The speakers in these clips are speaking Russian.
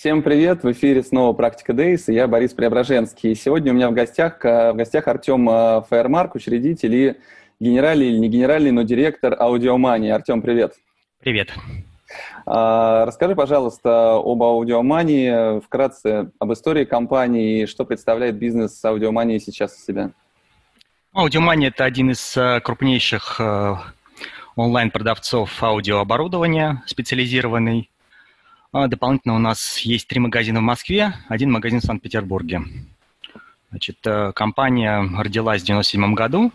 Всем привет! В эфире снова «Практика Дейс» и я Борис Преображенский. Сегодня у меня в гостях, э, в гостях Артем э, Фейермарк, учредитель и генеральный или не генеральный, но директор Аудиомании. Артем, привет! Привет! А, расскажи, пожалуйста, об Аудиомании, вкратце об истории компании и что представляет бизнес Аудиомании сейчас из себя. Аудиомания – это один из э, крупнейших онлайн-продавцов аудиооборудования, специализированный дополнительно у нас есть три магазина в Москве, один магазин в Санкт-Петербурге. Значит, э, компания родилась в 97 году,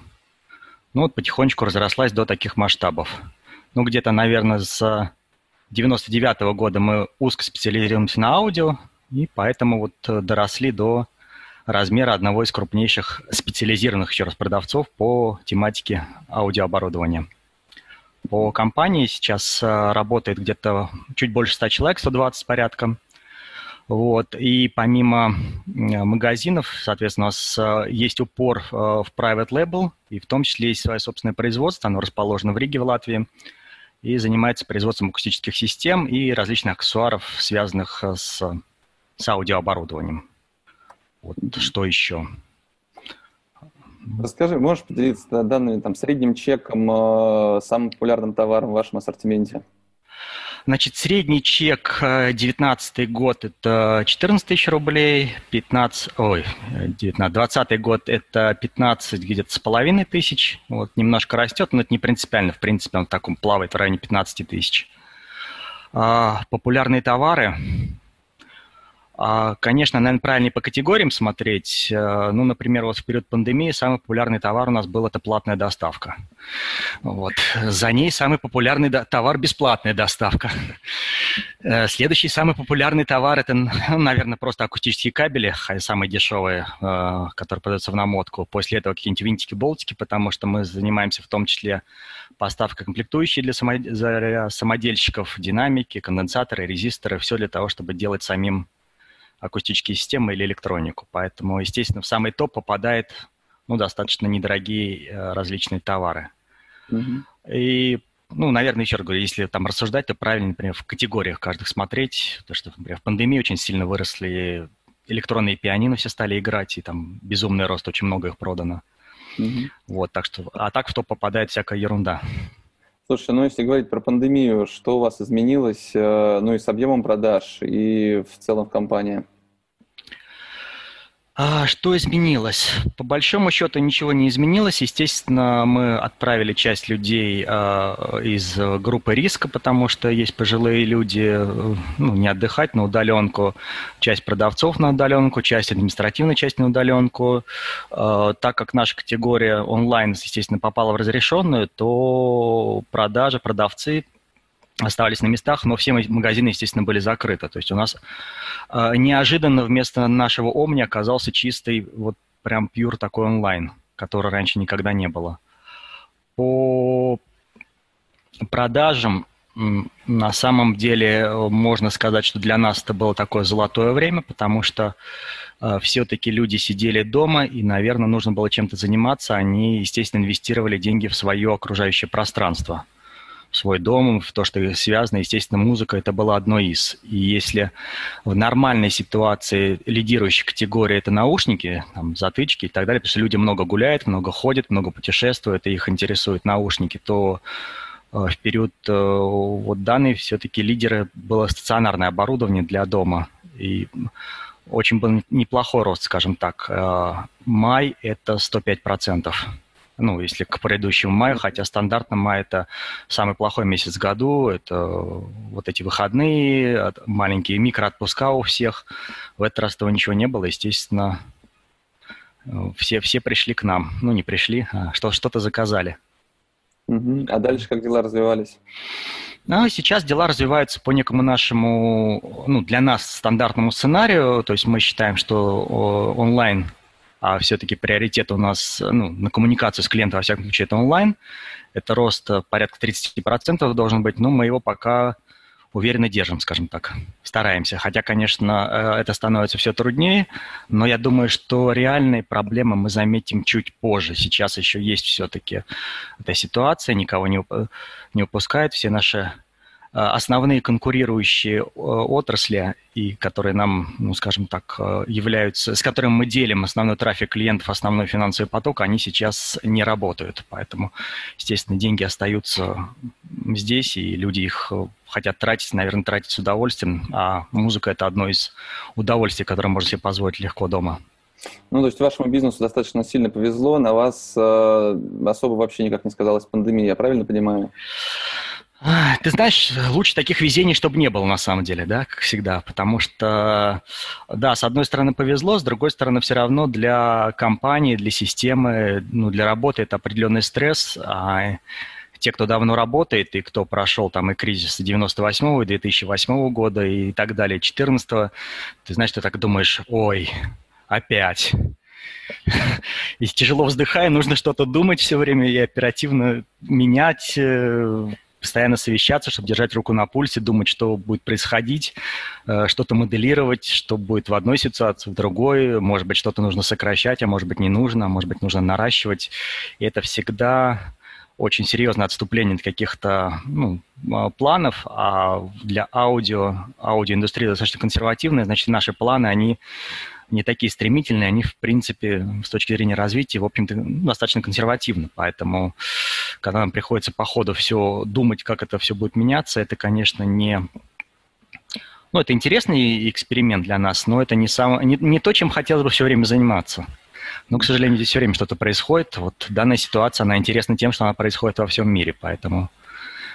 ну вот потихонечку разрослась до таких масштабов. Ну, где-то, наверное, с 99 -го года мы узко специализируемся на аудио, и поэтому вот э, доросли до размера одного из крупнейших специализированных еще раз продавцов по тематике аудиооборудования. По компании сейчас э, работает где-то чуть больше 100 человек, 120 с порядком. Вот. И помимо магазинов, соответственно, у нас э, есть упор э, в private label, и в том числе есть свое собственное производство, оно расположено в Риге, в Латвии, и занимается производством акустических систем и различных аксессуаров, связанных с, с аудиооборудованием. Вот что еще? Расскажи, можешь поделиться данными, там, средним чеком, э, самым популярным товаром в вашем ассортименте? Значит, средний чек 19 э, год – это 14 тысяч рублей, 15, ой, 19, 20 год – это 15 где-то с половиной тысяч. Вот, немножко растет, но это не принципиально. В принципе, он в таком плавает в районе 15 тысяч. А, популярные товары конечно, наверное, правильнее по категориям смотреть. Э, ну, например, вот в период пандемии самый популярный товар у нас был это платная доставка. Вот. За ней самый популярный товар – бесплатная доставка. Э, следующий самый популярный товар – это, ну, наверное, просто акустические кабели, самые дешевые, э, которые продаются в намотку. После этого какие-нибудь винтики-болтики, потому что мы занимаемся в том числе поставкой комплектующей для самодельщиков, динамики, конденсаторы, резисторы, все для того, чтобы делать самим акустические системы или электронику. Поэтому, естественно, в самый топ попадает ну, достаточно недорогие э, различные товары. Mm-hmm. И, ну, наверное, еще раз говорю, если там рассуждать, то правильно, например, в категориях каждых смотреть, потому что, например, в пандемии очень сильно выросли электронные пианино все стали играть, и там безумный рост, очень много их продано. Mm-hmm. Вот, так что, а так в топ попадает всякая ерунда. Слушай, ну если говорить про пандемию, что у вас изменилось, э, ну и с объемом продаж, и в целом в компании? А, что изменилось? По большому счету ничего не изменилось. Естественно, мы отправили часть людей а, из группы риска, потому что есть пожилые люди, ну, не отдыхать на удаленку, часть продавцов на удаленку, часть административной части на удаленку. А, так как наша категория онлайн, естественно, попала в разрешенную, то продажи, продавцы оставались на местах, но все магазины, естественно, были закрыты. То есть у нас э, неожиданно вместо нашего Омни оказался чистый, вот прям пьюр такой онлайн, который раньше никогда не было. По продажам на самом деле можно сказать, что для нас это было такое золотое время, потому что э, все-таки люди сидели дома, и, наверное, нужно было чем-то заниматься. Они, естественно, инвестировали деньги в свое окружающее пространство свой дом, в то, что связано, естественно, музыка это было одно из. И если в нормальной ситуации лидирующая категория это наушники, там, затычки и так далее, потому что люди много гуляют, много ходят, много путешествуют, и их интересуют наушники, то э, в период э, вот данный все-таки лидеры было стационарное оборудование для дома. И очень был неплохой рост, скажем так. Э, май – это 105% ну, если к предыдущему маю, хотя стандартно май это самый плохой месяц в году, это вот эти выходные, маленькие микроотпуска у всех. В этот раз этого ничего не было, естественно, все, все пришли к нам. Ну, не пришли, а что, что-то заказали. Угу. А дальше как дела развивались? Ну, сейчас дела развиваются по некому нашему, ну, для нас стандартному сценарию. То есть мы считаем, что онлайн, а все-таки приоритет у нас ну, на коммуникацию с клиентом, во всяком случае, это онлайн. Это рост порядка 30% должен быть, но мы его пока уверенно держим, скажем так. Стараемся. Хотя, конечно, э, это становится все труднее, но я думаю, что реальные проблемы мы заметим чуть позже. Сейчас еще есть все-таки эта ситуация, никого не, не упускает. Все наши Э, основные конкурирующие э, отрасли, и которые нам, ну, скажем так, э, являются, с которыми мы делим основной трафик клиентов, основной финансовый поток, они сейчас не работают. Поэтому, естественно, деньги остаются здесь, и люди их хотят тратить, наверное, тратить с удовольствием, а музыка – это одно из удовольствий, которое можно себе позволить легко дома. Ну, то есть вашему бизнесу достаточно сильно повезло, на вас э, особо вообще никак не сказалась пандемия, я правильно понимаю? Ты знаешь, лучше таких везений, чтобы не было на самом деле, да, как всегда, потому что, да, с одной стороны повезло, с другой стороны все равно для компании, для системы, ну, для работы это определенный стресс, а те, кто давно работает и кто прошел там и кризис 98-го, и 2008 года и так далее, 14 ты знаешь, ты так думаешь, ой, опять. И тяжело вздыхая, нужно что-то думать все время и оперативно менять, э, постоянно совещаться, чтобы держать руку на пульсе, думать, что будет происходить, э, что-то моделировать, что будет в одной ситуации, в другой. Может быть, что-то нужно сокращать, а может быть, не нужно, а может быть, нужно наращивать. И это всегда очень серьезное отступление от каких-то ну, а, планов, а для аудио, аудиоиндустрия достаточно консервативная, значит, наши планы, они не такие стремительные, они, в принципе, с точки зрения развития, в общем-то, достаточно консервативны. Поэтому, когда нам приходится по ходу все думать, как это все будет меняться, это, конечно, не... Ну, это интересный эксперимент для нас, но это не, сам... не, не то, чем хотелось бы все время заниматься. Но, к сожалению, здесь все время что-то происходит. Вот данная ситуация, она интересна тем, что она происходит во всем мире, поэтому,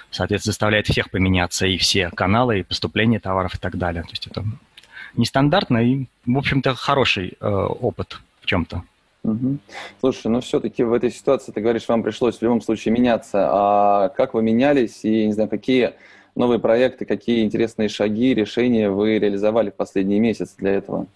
соответственно, заставляет всех поменяться, и все каналы, и поступление товаров и так далее. То есть это нестандартно и, в общем-то, хороший э, опыт в чем-то. Угу. Слушай, ну все-таки в этой ситуации, ты говоришь, вам пришлось в любом случае меняться. А как вы менялись и, не знаю, какие новые проекты, какие интересные шаги, решения вы реализовали в последние месяцы для этого?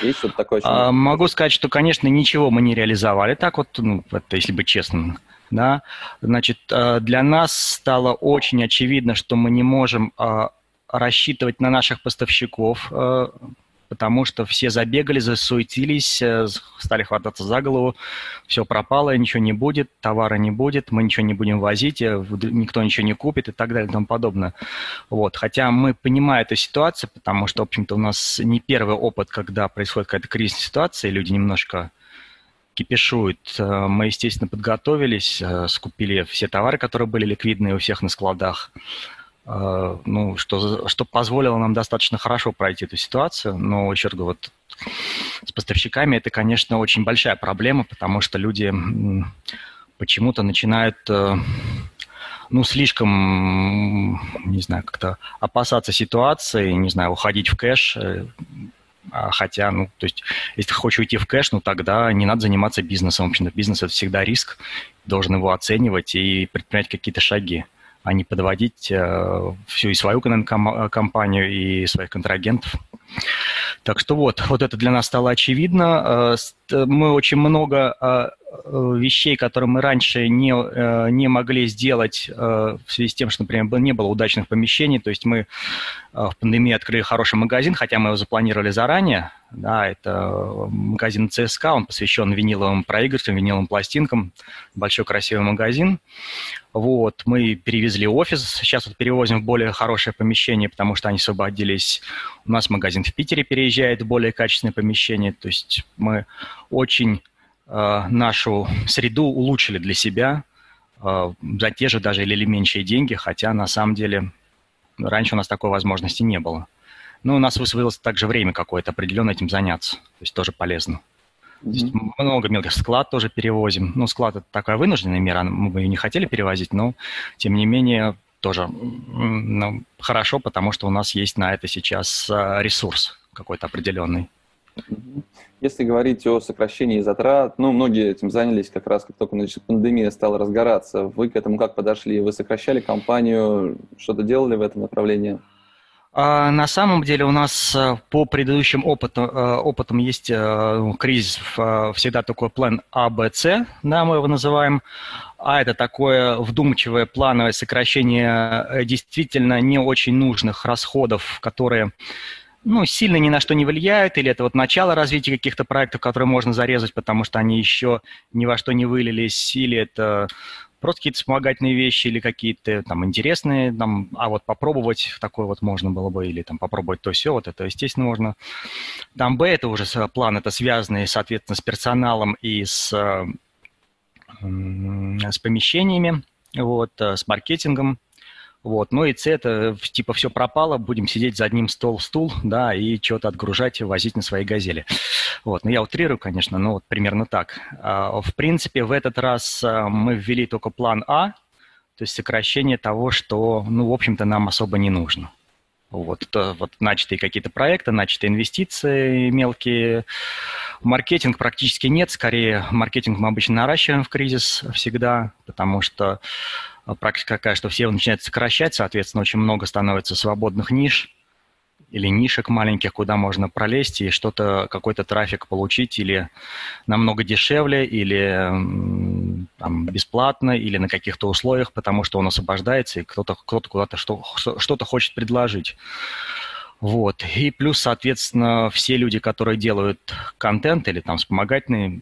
Есть что-то такое? А, могу сказать, что, конечно, ничего мы не реализовали. Так вот, ну, это, если быть честным, да. Значит, э, для нас стало очень очевидно, что мы не можем а, рассчитывать на наших поставщиков, э, потому что все забегали, засуетились, э, стали хвататься за голову, все пропало, ничего не будет, товара не будет, мы ничего не будем возить, э, никто ничего не купит и так далее и тому подобное. Вот. Хотя мы понимаем эту ситуацию, потому что, в общем-то, у нас не первый опыт, когда происходит какая-то кризисная ситуация, и люди немножко кипишуют. Мы, естественно, подготовились, скупили все товары, которые были ликвидные у всех на складах. А, ну, что, что позволило нам достаточно хорошо пройти эту ситуацию. Но, раз говорю, вот с поставщиками это, конечно, очень большая проблема, потому что люди почему-то начинают э, ну, слишком, не знаю, как-то опасаться ситуации, не знаю, уходить в кэш, э, а хотя, ну, то есть, если ты хочешь уйти в кэш, ну, тогда не надо заниматься бизнесом. В общем-то, бизнес – это всегда риск, должен его оценивать и предпринять какие-то шаги а не подводить э, всю и свою компанию, и своих контрагентов. Так что вот, вот это для нас стало очевидно. Э, мы очень много э, вещей, которые мы раньше не, не могли сделать в связи с тем, что, например, не было удачных помещений. То есть мы в пандемии открыли хороший магазин, хотя мы его запланировали заранее. Да, это магазин ЦСКА, он посвящен виниловым проигрывателям, виниловым пластинкам. Большой красивый магазин. Вот, мы перевезли офис, сейчас вот перевозим в более хорошее помещение, потому что они освободились. У нас магазин в Питере переезжает в более качественное помещение. То есть мы очень э, нашу среду улучшили для себя э, за те же даже или меньшие деньги, хотя на самом деле раньше у нас такой возможности не было. Но у нас высвоилось также время какое-то определенно этим заняться. То есть тоже полезно. Mm-hmm. есть много мелких склад тоже перевозим. Ну, склад это такая вынужденная мера, мы бы ее не хотели перевозить, но тем не менее тоже ну, хорошо, потому что у нас есть на это сейчас а, ресурс какой-то определенный. Если говорить о сокращении затрат, ну, многие этим занялись как раз, как только значит, пандемия стала разгораться. Вы к этому как подошли? Вы сокращали компанию, что-то делали в этом направлении? А, на самом деле у нас э, по предыдущим опытам, э, опытам есть э, кризис, всегда такой план А, Б, С, да, мы его называем. А это такое вдумчивое плановое сокращение действительно не очень нужных расходов, которые ну, сильно ни на что не влияют, или это вот начало развития каких-то проектов, которые можно зарезать, потому что они еще ни во что не вылились, или это просто какие-то вспомогательные вещи или какие-то там интересные, там, а вот попробовать такое вот можно было бы, или там попробовать то все, вот это, естественно, можно. Там Б, это уже план, это связанный, соответственно, с персоналом и с, с помещениями, вот, э, с маркетингом, вот. Ну и С это типа все пропало, будем сидеть за одним стол стул, да, и что-то отгружать, возить на своей газели. Вот. Ну я утрирую, конечно, но вот примерно так. А, в принципе, в этот раз а, мы ввели только план А, то есть сокращение того, что, ну, в общем-то, нам особо не нужно. Вот, это вот начатые какие-то проекты, начатые инвестиции мелкие. Маркетинг практически нет, скорее маркетинг мы обычно наращиваем в кризис всегда, потому что практика такая, что все начинают сокращать, соответственно, очень много становится свободных ниш или нишек маленьких, куда можно пролезть и что-то, какой-то трафик получить или намного дешевле, или там, бесплатно, или на каких-то условиях, потому что он освобождается, и кто-то кто куда-то что, что-то хочет предложить. Вот. И плюс, соответственно, все люди, которые делают контент или там вспомогательные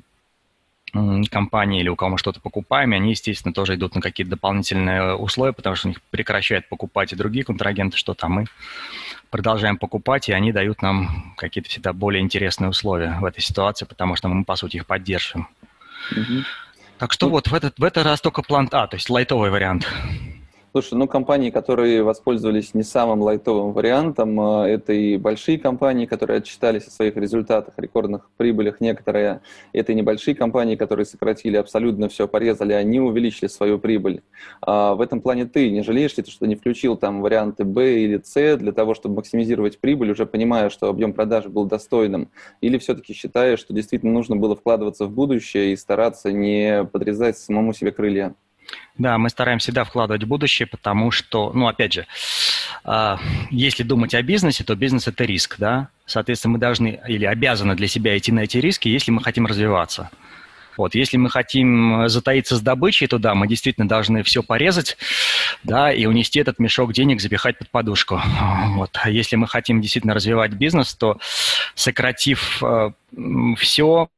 компании или у кого мы что-то покупаем, и они, естественно, тоже идут на какие-то дополнительные условия, потому что у них прекращают покупать и другие контрагенты, что там мы продолжаем покупать, и они дают нам какие-то всегда более интересные условия в этой ситуации, потому что мы, по сути, их поддерживаем. Угу. Так что ну, вот в этот, в этот раз только план А, то есть лайтовый вариант. Слушай, ну компании, которые воспользовались не самым лайтовым вариантом, а, это и большие компании, которые отчитались о своих результатах, рекордных прибылях некоторые. Это и небольшие компании, которые сократили абсолютно все, порезали, они увеличили свою прибыль. А в этом плане ты не жалеешь ли, что не включил там варианты Б или С для того, чтобы максимизировать прибыль, уже понимая, что объем продаж был достойным? Или все-таки считаешь, что действительно нужно было вкладываться в будущее и стараться не подрезать самому себе крылья? Да, мы стараемся всегда вкладывать в будущее, потому что, ну, опять же, а, если думать о бизнесе, то бизнес – это риск, да? Соответственно, мы должны или обязаны для себя идти на эти риски, если мы хотим развиваться. Вот, если мы хотим затаиться с добычей туда, мы действительно должны все порезать, да, и унести этот мешок денег, запихать под подушку. Вот. А если мы хотим действительно развивать бизнес, то сократив э, все,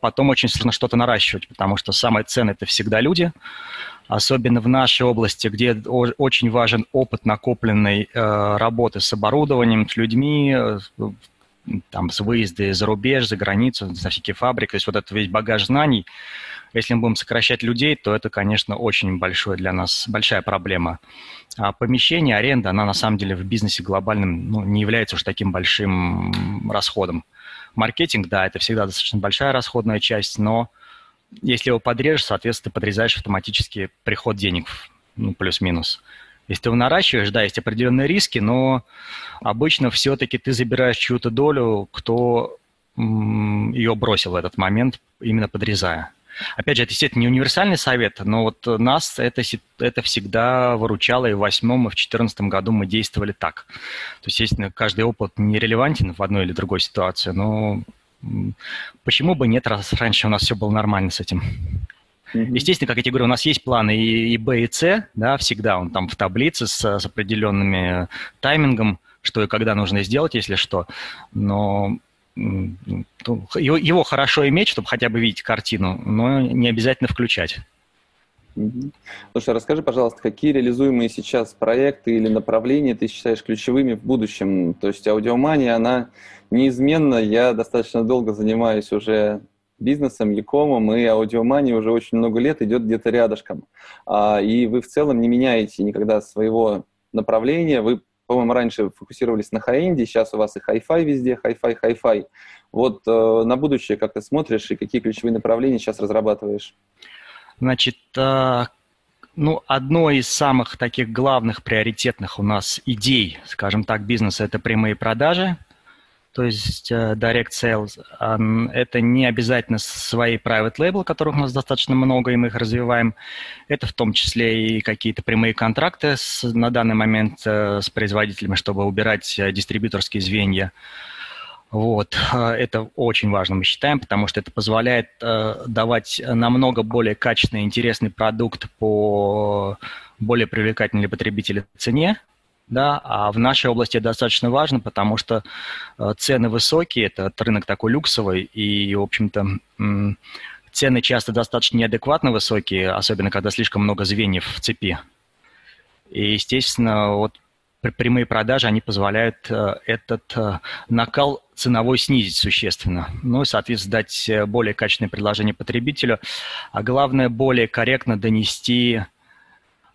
потом очень сложно что-то наращивать, потому что самое ценное – это всегда люди, особенно в нашей области, где очень важен опыт накопленной э, работы с оборудованием, с людьми, э, там, с выезда за рубеж, за границу, на всякие фабрики, то есть вот этот весь багаж знаний, если мы будем сокращать людей, то это, конечно, очень большое для нас, большая проблема. А помещение, аренда, она на самом деле в бизнесе глобальном ну, не является уж таким большим расходом. Маркетинг, да, это всегда достаточно большая расходная часть, но если его подрежешь, соответственно, ты подрезаешь автоматически приход денег, ну, плюс-минус. Если ты его наращиваешь, да, есть определенные риски, но обычно все-таки ты забираешь чью-то долю, кто ее бросил в этот момент, именно подрезая. Опять же, это, естественно, не универсальный совет, но вот нас это, это всегда выручало, и в восьмом, и в четырнадцатом году мы действовали так. То есть, естественно, каждый опыт не релевантен в одной или другой ситуации, но почему бы нет, раз раньше у нас все было нормально с этим. Естественно, как я тебе говорю, у нас есть планы и, и Б, и С, да, всегда он там в таблице с, с определенными таймингом, что и когда нужно сделать, если что. Но его, его хорошо иметь, чтобы хотя бы видеть картину, но не обязательно включать. Слушай, расскажи, пожалуйста, какие реализуемые сейчас проекты или направления ты считаешь ключевыми в будущем? То есть аудиомания, она неизменно, я достаточно долго занимаюсь уже бизнесом, якомом, и аудиомания уже очень много лет идет где-то рядышком. А, и вы в целом не меняете никогда своего направления, вы по-моему, раньше фокусировались на хай-энде, сейчас у вас и хай-фай везде, хай-фай, хай-фай. Вот э, на будущее как ты смотришь и какие ключевые направления сейчас разрабатываешь? Значит, э, ну, одно из самых таких главных приоритетных у нас идей, скажем так, бизнеса – это прямые продажи. То есть э, Direct Sales, это не обязательно свои private label, которых у нас достаточно много, и мы их развиваем. Это в том числе и какие-то прямые контракты с, на данный момент э, с производителями, чтобы убирать э, дистрибьюторские звенья. Вот. Это очень важно, мы считаем, потому что это позволяет давать намного более качественный, интересный продукт по более привлекательной для потребителя цене, да, а в нашей области достаточно важно, потому что э, цены высокие, это рынок такой люксовый, и, в общем-то, цены часто достаточно неадекватно высокие, особенно когда слишком много звеньев в цепи. И, естественно, вот прямые продажи, они позволяют э, этот э, накал ценовой снизить существенно. Ну и, соответственно, дать более качественное предложение потребителю, а главное, более корректно донести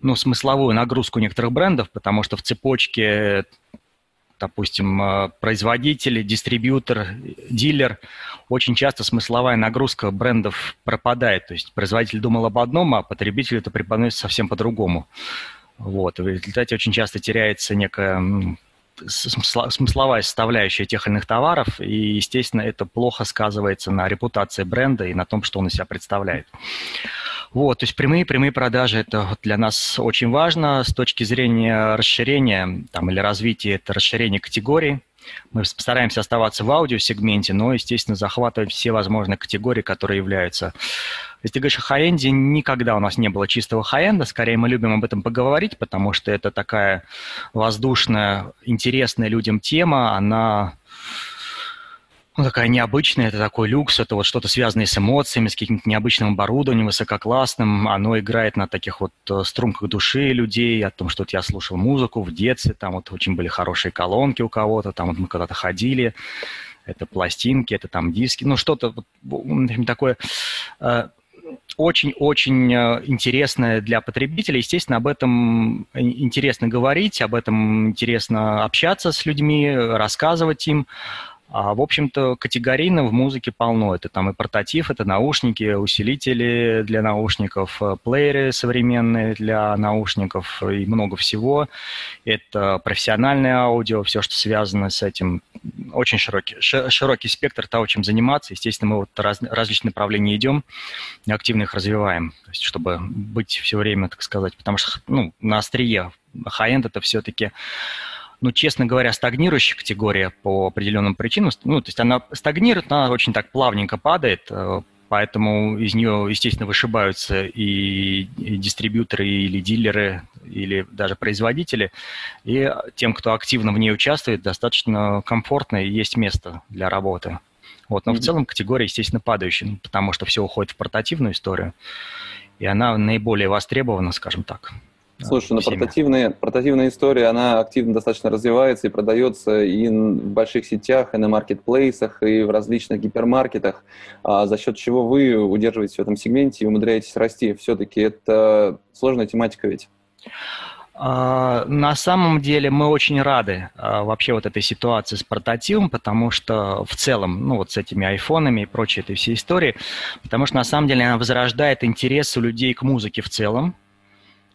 ну, смысловую нагрузку некоторых брендов, потому что в цепочке, допустим, э, производитель, дистрибьютор, дилер, очень часто смысловая нагрузка брендов пропадает. То есть производитель думал об одном, а потребитель это преподносит совсем по-другому. Вот. В результате очень часто теряется некая смысловая составляющая тех или иных товаров, и, естественно, это плохо сказывается на репутации бренда и на том, что он из себя представляет. Вот, то есть прямые, прямые продажи – это для нас очень важно с точки зрения расширения там, или развития, это расширение категорий. Мы постараемся оставаться в аудиосегменте, но, естественно, захватывать все возможные категории, которые являются если ты говоришь о хай-энде, никогда у нас не было чистого хай-энда. Скорее, мы любим об этом поговорить, потому что это такая воздушная, интересная людям тема. Она ну, такая необычная, это такой люкс, это вот что-то связанное с эмоциями, с каким-то необычным оборудованием, высококлассным. Оно играет на таких вот э, струмках души людей, о том, что вот я слушал музыку в детстве, там вот очень были хорошие колонки у кого-то, там вот мы когда-то ходили, это пластинки, это там диски, ну что-то вот, такое э, очень-очень э, интересное для потребителя. Естественно, об этом интересно говорить, об этом интересно общаться с людьми, рассказывать им. А, в общем-то, категорийно в музыке полно. Это там и портатив, это наушники, усилители для наушников, э, плееры современные для наушников и много всего. Это профессиональное аудио, все, что связано с этим. Очень широкий, широкий спектр того, чем заниматься. Естественно, мы вот раз, различные направления идем, активно их развиваем, то есть, чтобы быть все время, так сказать, потому что ну, на острие хай-энд это все-таки ну, честно говоря, стагнирующая категория по определенным причинам. Ну, то есть она стагнирует, она очень так плавненько падает, э, поэтому из нее, естественно, вышибаются и, и дистрибьюторы, или дилеры, или даже производители. И тем, кто активно в ней участвует, достаточно комфортно и есть место для работы. Вот, но mm-hmm. в целом категория, естественно, падающая, ну, потому что все уходит в портативную историю, и она наиболее востребована, скажем так. Слушай, ну портативная, портативная история, она активно достаточно развивается и продается и в больших сетях, и на маркетплейсах, и в различных гипермаркетах, а за счет чего вы удерживаетесь в этом сегменте и умудряетесь расти. Все-таки это сложная тематика ведь. А, на самом деле мы очень рады а, вообще вот этой ситуации с портативом, потому что в целом, ну вот с этими айфонами и прочей этой всей истории, потому что на самом деле она возрождает интерес у людей к музыке в целом,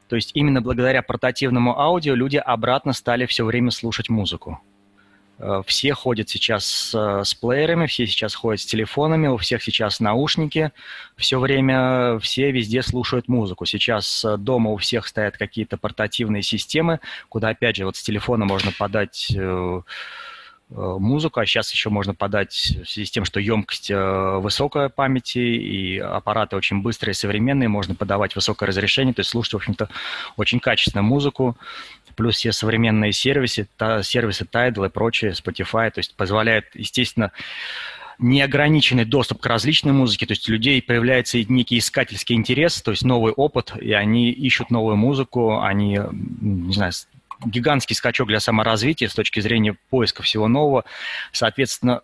то есть именно благодаря портативному аудио люди обратно стали все время слушать музыку. Э, все ходят сейчас с, с плеерами, все сейчас ходят с телефонами, у всех сейчас наушники, все время все везде слушают музыку. Сейчас э, дома у всех стоят какие-то портативные системы, куда опять же вот с телефона можно подать э, музыку, а сейчас еще можно подать в связи с тем, что емкость э, высокая памяти и аппараты очень быстрые, современные, можно подавать высокое разрешение, то есть слушать, в общем-то, очень качественную музыку, плюс все современные сервисы, та, сервисы Tidal и прочие, Spotify, то есть позволяют, естественно, неограниченный доступ к различной музыке, то есть у людей появляется некий искательский интерес, то есть новый опыт, и они ищут новую музыку, они, не знаю, гигантский скачок для саморазвития с точки зрения поиска всего нового. Соответственно,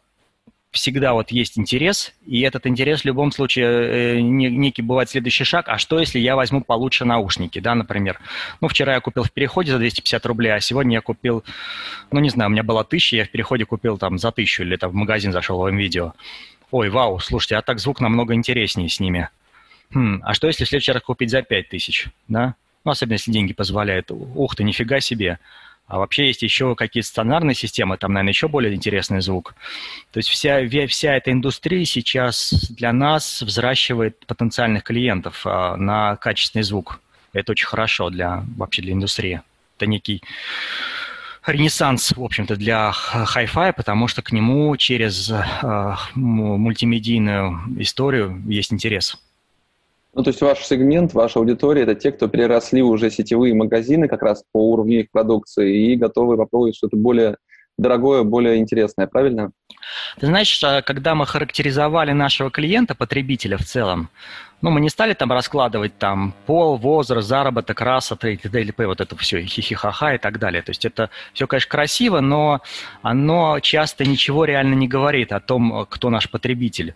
всегда вот есть интерес, и этот интерес в любом случае э, некий бывает следующий шаг. А что, если я возьму получше наушники, да, например? Ну, вчера я купил в переходе за 250 рублей, а сегодня я купил, ну, не знаю, у меня была тысяча, я в переходе купил там за тысячу, или там в магазин зашел в видео. Ой, вау, слушайте, а так звук намного интереснее с ними. Хм, а что, если в следующий раз купить за 5 тысяч, да? Ну, особенно если деньги позволяют. Ух ты, нифига себе. А вообще есть еще какие-то стандартные системы, там, наверное, еще более интересный звук. То есть вся, вся эта индустрия сейчас для нас взращивает потенциальных клиентов а, на качественный звук. Это очень хорошо для, вообще для индустрии. Это некий ренессанс, в общем-то, для хай-фай, потому что к нему через э, мультимедийную историю есть интерес. Ну, то есть ваш сегмент, ваша аудитория – это те, кто переросли уже сетевые магазины как раз по уровню их продукции и готовы попробовать что-то более дорогое, более интересное, правильно? Ты знаешь, а, когда мы характеризовали нашего клиента, потребителя в целом, ну, мы не стали там раскладывать там пол, возраст, заработок, раса, т.д. или вот это все, хихихаха и так далее. То есть это все, конечно, красиво, но оно часто ничего реально не говорит о том, кто наш потребитель.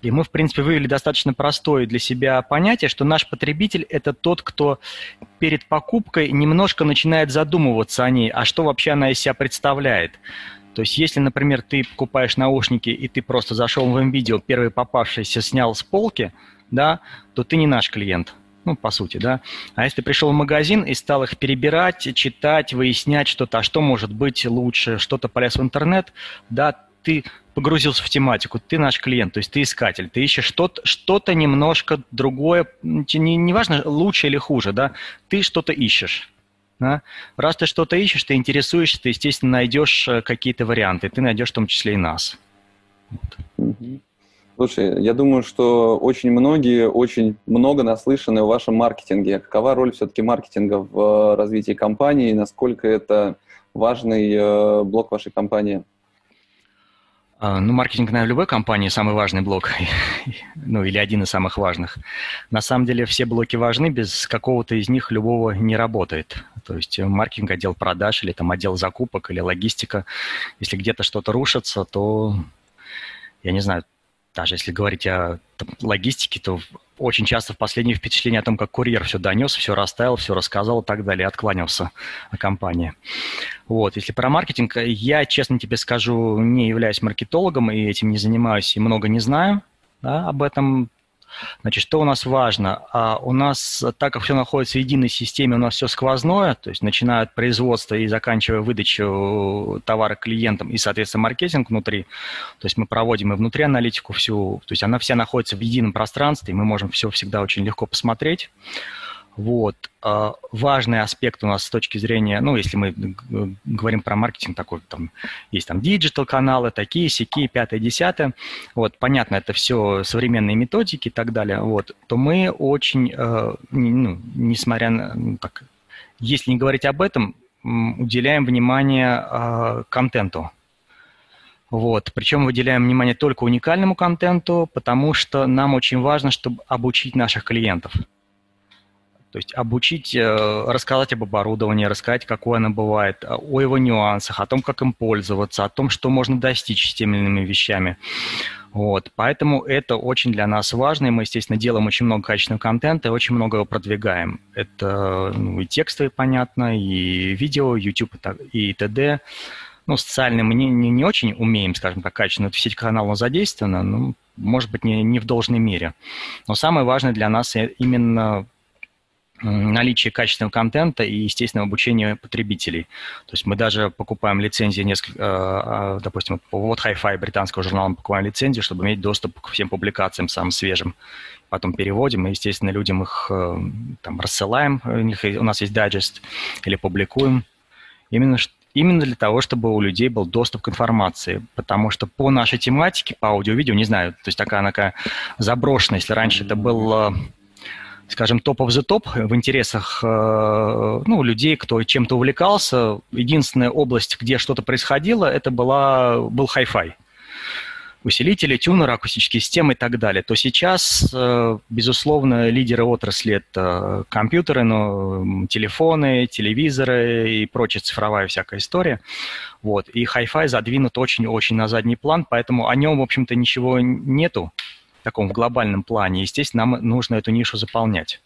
И мы, в принципе, вывели достаточно простое для себя понятие, что наш потребитель – это тот, кто перед покупкой немножко начинает задумываться о ней, а что вообще она из себя представляет. То есть, если, например, ты покупаешь наушники, и ты просто зашел в видео, первый попавшийся снял с полки – да, то ты не наш клиент. Ну, по сути, да. А если ты пришел в магазин и стал их перебирать, читать, выяснять что-то, а что может быть лучше, что-то полез в интернет, да, ты погрузился в тематику, ты наш клиент, то есть ты искатель, ты ищешь что-то, что-то немножко другое, не, не важно, лучше или хуже, да, ты что-то ищешь. Да? Раз ты что-то ищешь, ты интересуешься, ты, естественно, найдешь э, какие-то варианты, ты найдешь в том числе и нас. Вот. Слушай, я думаю, что очень многие очень много наслышаны в вашем маркетинге. Какова роль все-таки маркетинга в э, развитии компании? Насколько это важный э, блок вашей компании? А, ну, маркетинг, наверное, в любой компании самый важный блок, ну, или один из самых важных. На самом деле все блоки важны, без какого-то из них любого не работает. То есть маркетинг, отдел продаж, или там отдел закупок, или логистика. Если где-то что-то рушится, то, я не знаю, даже если говорить о там, логистике, то очень часто в последнее впечатление о том, как курьер все донес, все расставил, все рассказал и так далее, откланялся о компании. Вот. Если про маркетинг, я, честно тебе скажу, не являюсь маркетологом и этим не занимаюсь и много не знаю да, об этом. Значит, что у нас важно? А у нас, так как все находится в единой системе, у нас все сквозное, то есть начиная от производства и заканчивая выдачу товара клиентам и, соответственно, маркетинг внутри. То есть мы проводим и внутри аналитику всю, то есть она вся находится в едином пространстве, и мы можем все всегда очень легко посмотреть. Вот. А, важный аспект у нас с точки зрения, ну, если мы говорим про маркетинг, такой там есть там диджитал-каналы, такие, сякие, пятое, десятое. Вот, понятно, это все современные методики и так далее. Вот, то мы очень, э, ну, несмотря на, ну, так, если не говорить об этом, уделяем внимание э, контенту. Вот. Причем выделяем внимание только уникальному контенту, потому что нам очень важно, чтобы обучить наших клиентов. То есть обучить, э, рассказать об оборудовании, рассказать, какое оно бывает, о его нюансах, о том, как им пользоваться, о том, что можно достичь с теми или иными вещами. Вот, поэтому это очень для нас важно, и мы, естественно, делаем очень много качественного контента и очень много его продвигаем. Это ну, и текстовые, понятно, и видео, YouTube и т.д. Ну, социальные мы не, не, не очень умеем, скажем так, качественно. Это сеть каналов задействовано, ну, может быть, не, не в должной мере. Но самое важное для нас именно наличие качественного контента и, естественно, обучение потребителей. То есть мы даже покупаем лицензии, несколько, э, э, допустим, вот Hi-Fi британского журнала мы покупаем лицензию, чтобы иметь доступ к всем публикациям самым свежим. Потом переводим и, естественно, людям их э, там, рассылаем, у, них, у нас есть дайджест, или публикуем. Именно, именно для того, чтобы у людей был доступ к информации. Потому что по нашей тематике, по аудио-видео, не знаю, то есть такая, такая заброшенная, если раньше это был скажем, топ of the топ в интересах э, ну, людей, кто чем-то увлекался. Единственная область, где что-то происходило, это была, был Hi-Fi. Усилители, тюнеры, акустические системы и так далее. То сейчас, э, безусловно, лидеры отрасли – это компьютеры, но телефоны, телевизоры и прочая цифровая всякая история. Вот. И Hi-Fi задвинут очень-очень на задний план, поэтому о нем, в общем-то, ничего нету таком в глобальном плане, естественно, нам нужно эту нишу заполнять.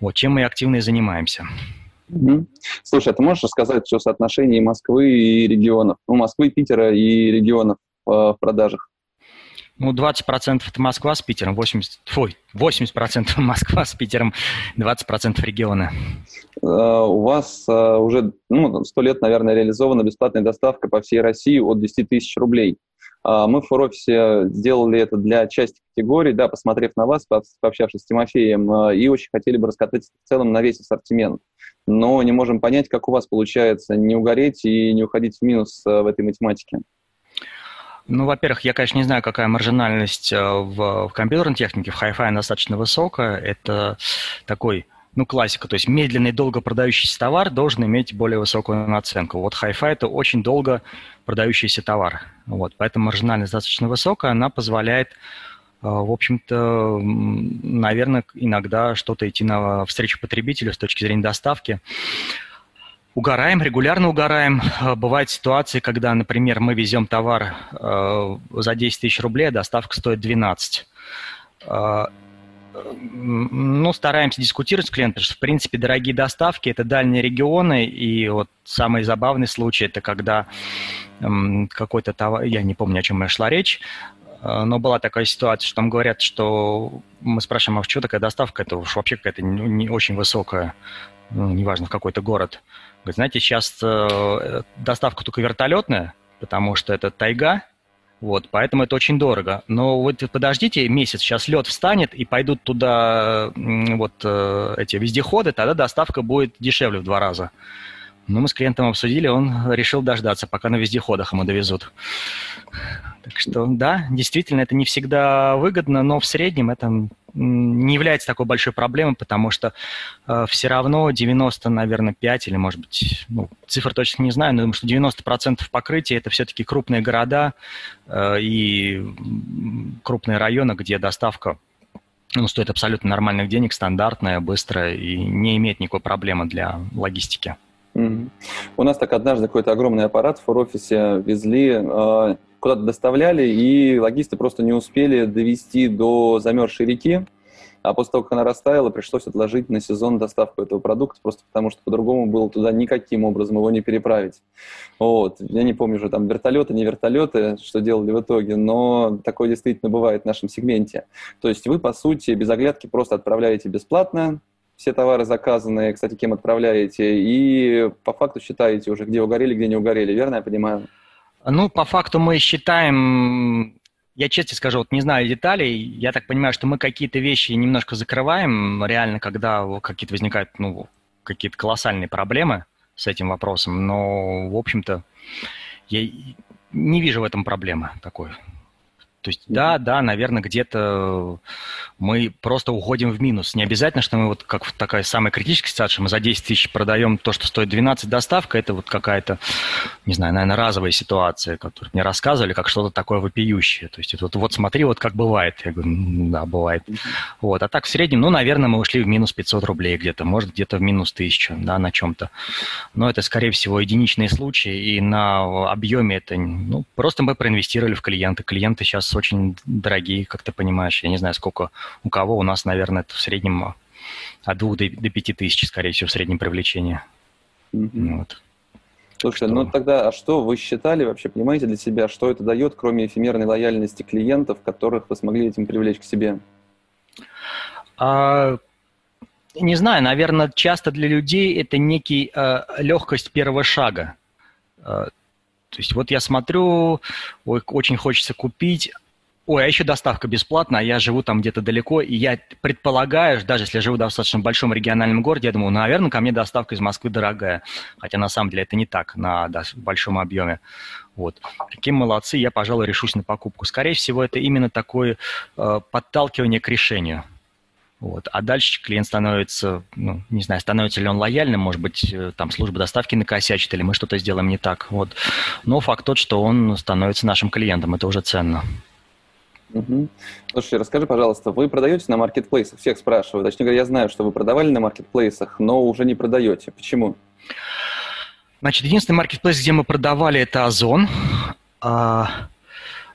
Вот чем мы активно и занимаемся. Угу. Слушай, а ты можешь рассказать все соотношение Москвы и регионов? Ну, Москвы, Питера и регионов э, в продажах. Ну, 20% это Москва с Питером, 80%, фу, 80% Москва с Питером, 20% региона. у вас уже ну, 100 лет, наверное, реализована бесплатная доставка по всей России от 10 тысяч рублей. Мы в фор-офисе сделали это для части категорий, да, посмотрев на вас, пообщавшись с Тимофеем, и очень хотели бы раскатать в целом на весь ассортимент. Но не можем понять, как у вас получается не угореть и не уходить в минус в этой математике. Ну, во-первых, я, конечно, не знаю, какая маржинальность в, в компьютерной технике, в Hi-Fi достаточно высокая. Это такой, ну, классика, то есть медленный, долго продающийся товар должен иметь более высокую наценку. Вот Hi-Fi – это очень долго продающийся товар. Вот, поэтому маржинальность достаточно высокая, она позволяет э, в общем-то, наверное, иногда что-то идти на встречу потребителю с точки зрения доставки. Угораем, регулярно угораем. Э, бывают ситуации, когда, например, мы везем товар э, за 10 тысяч рублей, а доставка стоит 12. Ну, стараемся дискутировать с клиентом, что, в принципе, дорогие доставки – это дальние регионы, и вот самый забавный случай – это когда какой-то товар, я не помню, о чем шла речь, э, но была такая ситуация, что там говорят, что мы спрашиваем, а что такая доставка, это уж вообще какая-то не, не очень высокая, ну, неважно, в какой-то город. Говорит, знаете, сейчас э, доставка только вертолетная, потому что это тайга, вот, поэтому это очень дорого. Но вот подождите месяц, сейчас лед встанет, и пойдут туда вот э, эти вездеходы, тогда доставка будет дешевле в два раза. Ну, мы с клиентом обсудили, он решил дождаться, пока на вездеходах ему довезут. Так что, да, действительно, это не всегда выгодно, но в среднем это не является такой большой проблемой, потому что э, все равно 90, наверное, 5 или, может быть, ну, цифр точно не знаю, но думаю, что 90% покрытия – это все-таки крупные города э, и крупные районы, где доставка ну, стоит абсолютно нормальных денег, стандартная, быстрая и не имеет никакой проблемы для логистики. Mm-hmm. У нас так однажды какой-то огромный аппарат в офисе везли, э, куда-то доставляли, и логисты просто не успели довести до замерзшей реки. А после того, как она растаяла, пришлось отложить на сезон доставку этого продукта, просто потому что по-другому было туда никаким образом его не переправить. Вот. Я не помню уже там вертолеты, не вертолеты, что делали в итоге, но такое действительно бывает в нашем сегменте. То есть вы, по сути, без оглядки просто отправляете бесплатно, все товары заказанные, кстати, кем отправляете, и по факту считаете уже, где угорели, где не угорели, верно я понимаю? Ну, по факту мы считаем, я честно скажу, вот не знаю деталей, я так понимаю, что мы какие-то вещи немножко закрываем, реально, когда какие-то возникают, ну, какие-то колоссальные проблемы с этим вопросом, но, в общем-то, я не вижу в этом проблемы такой. То есть, да, да, наверное, где-то мы просто уходим в минус. Не обязательно, что мы вот как такая самая критическая ситуация, мы за 10 тысяч продаем то, что стоит 12 доставка, это вот какая-то, не знаю, наверное, разовая ситуация, которую мне рассказывали, как что-то такое вопиющее. То есть, это вот, вот смотри, вот как бывает. Я говорю, да, бывает. Вот, а так в среднем, ну, наверное, мы ушли в минус 500 рублей где-то, может, где-то в минус 1000, да, на чем-то. Но это, скорее всего, единичные случаи, и на объеме это, ну, просто мы проинвестировали в клиента. Клиенты сейчас очень дорогие, как ты понимаешь. Я не знаю, сколько у кого. У нас, наверное, это в среднем от двух до, до пяти тысяч, скорее всего, в среднем привлечение. Mm-hmm. Вот. Слушай, что... ну тогда, а что вы считали вообще, понимаете для себя, что это дает, кроме эфемерной лояльности клиентов, которых вы смогли этим привлечь к себе? А, не знаю, наверное, часто для людей это некий э, легкость первого шага. Э, то есть вот я смотрю, очень хочется купить, ой, а еще доставка бесплатная, а я живу там где-то далеко, и я предполагаю, даже если я живу в достаточно большом региональном городе, я думаю, ну, наверное, ко мне доставка из Москвы дорогая. Хотя на самом деле это не так на да, большом объеме. Вот. Какие молодцы, я, пожалуй, решусь на покупку. Скорее всего, это именно такое э, подталкивание к решению. Вот. А дальше клиент становится, ну, не знаю, становится ли он лояльным, может быть, э, там служба доставки накосячит, или мы что-то сделаем не так. Вот. Но факт тот, что он становится нашим клиентом, это уже ценно. Угу. Слушай, расскажи, пожалуйста, вы продаете на маркетплейсах? Всех спрашиваю. Точнее говоря, я знаю, что вы продавали на маркетплейсах, но уже не продаете. Почему? Значит, единственный маркетплейс, где мы продавали, это Озон. А,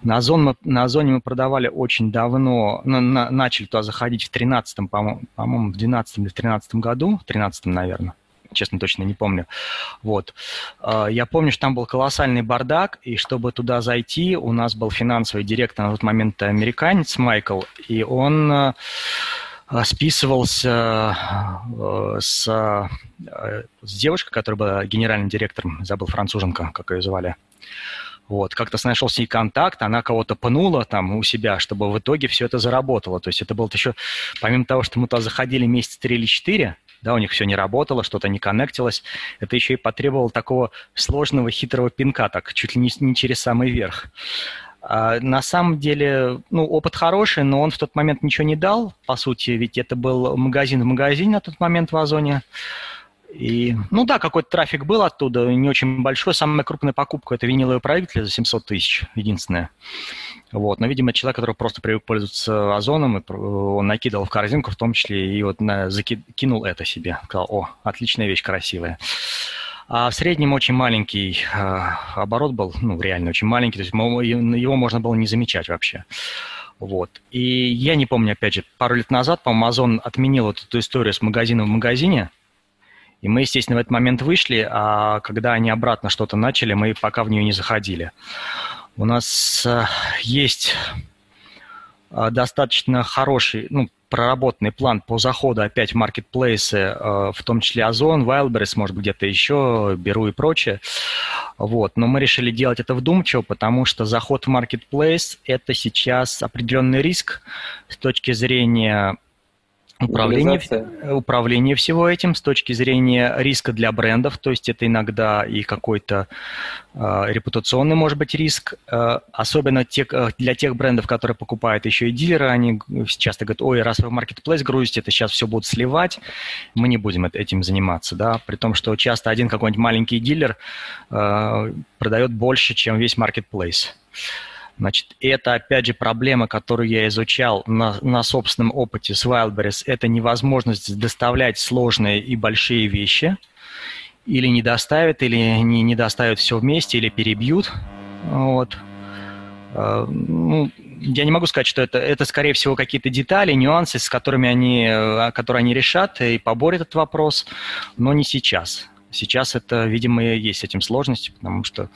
на, Озон мы, на Озоне мы продавали очень давно, на, на, начали туда заходить в 13-м, по-моему, по-моему, в 12 или в 13 году, в 13-м, наверное честно, точно не помню. Вот. А, я помню, что там был колоссальный бардак, и чтобы туда зайти, у нас был финансовый директор на тот момент американец Майкл, и он списывался с, с девушкой, которая была генеральным директором, забыл француженка, как ее звали. Вот, как-то нашел с ней контакт, она кого-то пнула там у себя, чтобы в итоге все это заработало. То есть это было еще, помимо того, что мы туда заходили месяц три или четыре, да, у них все не работало, что-то не коннектилось, это еще и потребовало такого сложного, хитрого пинка, так чуть ли не, не через самый верх. А, на самом деле, ну, опыт хороший, но он в тот момент ничего не дал, по сути, ведь это был магазин в магазине на тот момент в Озоне. И, ну да, какой-то трафик был оттуда, не очень большой. Самая крупная покупка – это виниловый проигрыватель за 700 тысяч, единственное. Вот. Но, видимо, человек, который просто привык пользоваться озоном, он накидывал в корзинку в том числе, и вот на, закинул это себе. Сказал, о, отличная вещь, красивая. А в среднем очень маленький э, оборот был, ну, реально очень маленький, то есть его можно было не замечать вообще. Вот. И я не помню, опять же, пару лет назад, по-моему, Amazon отменил вот эту историю с магазином в магазине, и мы, естественно, в этот момент вышли, а когда они обратно что-то начали, мы пока в нее не заходили. У нас э, есть э, достаточно хороший, ну, проработанный план по заходу опять в маркетплейсы, э, в том числе Озон, Wildberries, может где-то еще, Беру и прочее. Вот. Но мы решили делать это вдумчиво, потому что заход в маркетплейс – это сейчас определенный риск с точки зрения Управление, управление всего этим с точки зрения риска для брендов, то есть это иногда и какой-то э, репутационный, может быть, риск, э, особенно те, э, для тех брендов, которые покупают еще и дилеры, они часто говорят, ой, раз вы в маркетплейс грузите, это сейчас все будут сливать, мы не будем этим заниматься, да, при том, что часто один какой-нибудь маленький дилер э, продает больше, чем весь маркетплейс. Значит, это, опять же, проблема, которую я изучал на, на собственном опыте с Wildberries. Это невозможность доставлять сложные и большие вещи. Или не доставят, или не, не доставят все вместе, или перебьют. Вот. А, ну, я не могу сказать, что это, это скорее всего, какие-то детали, нюансы, с которыми они, а, которые они решат и поборят этот вопрос, но не сейчас. Сейчас это, видимо, есть с этим сложности, потому что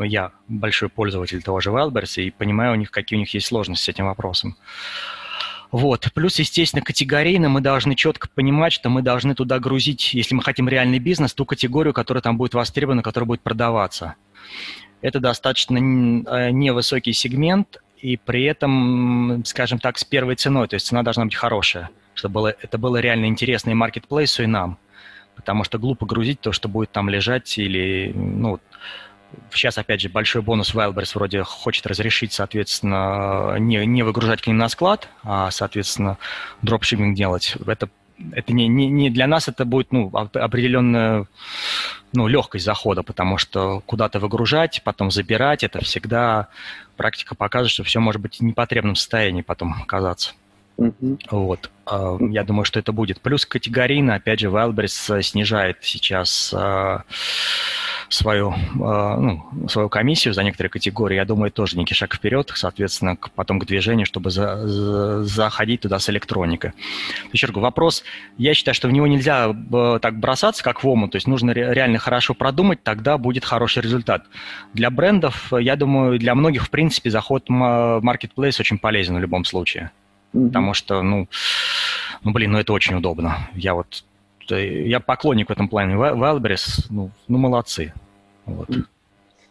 я большой пользователь того же Wildberries и понимаю у них, какие у них есть сложности с этим вопросом. Вот. Плюс, естественно, категорийно мы должны четко понимать, что мы должны туда грузить, если мы хотим реальный бизнес, ту категорию, которая там будет востребована, которая будет продаваться. Это достаточно э, невысокий сегмент, и при этом, скажем так, с первой ценой, то есть цена должна быть хорошая, чтобы было, это было реально интересно и маркетплейсу, и нам. Потому что глупо грузить то, что будет там лежать или, ну, Сейчас, опять же, большой бонус Wildberries вроде хочет разрешить, соответственно, не, не выгружать к ним на склад, а, соответственно, дропшиппинг делать. Это, это не, не, не для нас это будет ну, определенная ну, легкость захода, потому что куда-то выгружать, потом забирать, это всегда практика показывает, что все может быть в непотребном состоянии потом оказаться. Uh-huh. Вот. А, я думаю, что это будет. Плюс категорийно, опять же, Wildberries снижает сейчас а, свою, а, ну, свою комиссию за некоторые категории, я думаю, тоже некий шаг вперед, соответственно, к, потом к движению, чтобы за, за, заходить туда с электроникой. Еще раз вопрос, я считаю, что в него нельзя э, так бросаться, как в ому, то есть нужно реально хорошо продумать, тогда будет хороший результат. Для брендов, я думаю, для многих, в принципе, заход в marketplace очень полезен в любом случае. Mm-hmm. Потому что, ну, ну, блин, ну это очень удобно. Я вот я поклонник в этом плане. Wildberries, ну, ну молодцы. Вот.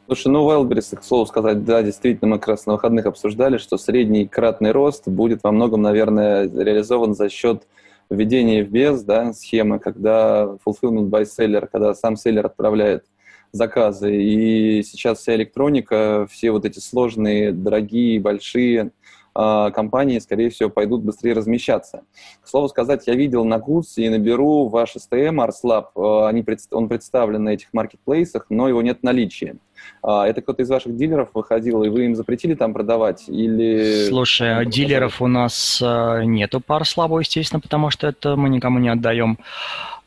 Слушай, ну Wildberries, к слову сказать, да, действительно, мы как раз на выходных обсуждали, что средний кратный рост будет во многом, наверное, реализован за счет введения FBS, да, схемы, когда fulfillment by seller, когда сам селлер отправляет заказы. И сейчас вся электроника, все вот эти сложные, дорогие, большие компании, скорее всего, пойдут быстрее размещаться. К слову сказать, я видел на Goods и наберу ваш STM, ArsLab, а, они, он представлен на этих маркетплейсах, но его нет в наличии. А, это кто-то из ваших дилеров выходил, и вы им запретили там продавать? Или... Слушай, дилеров у нас нету по ArsLab, естественно, потому что это мы никому не отдаем.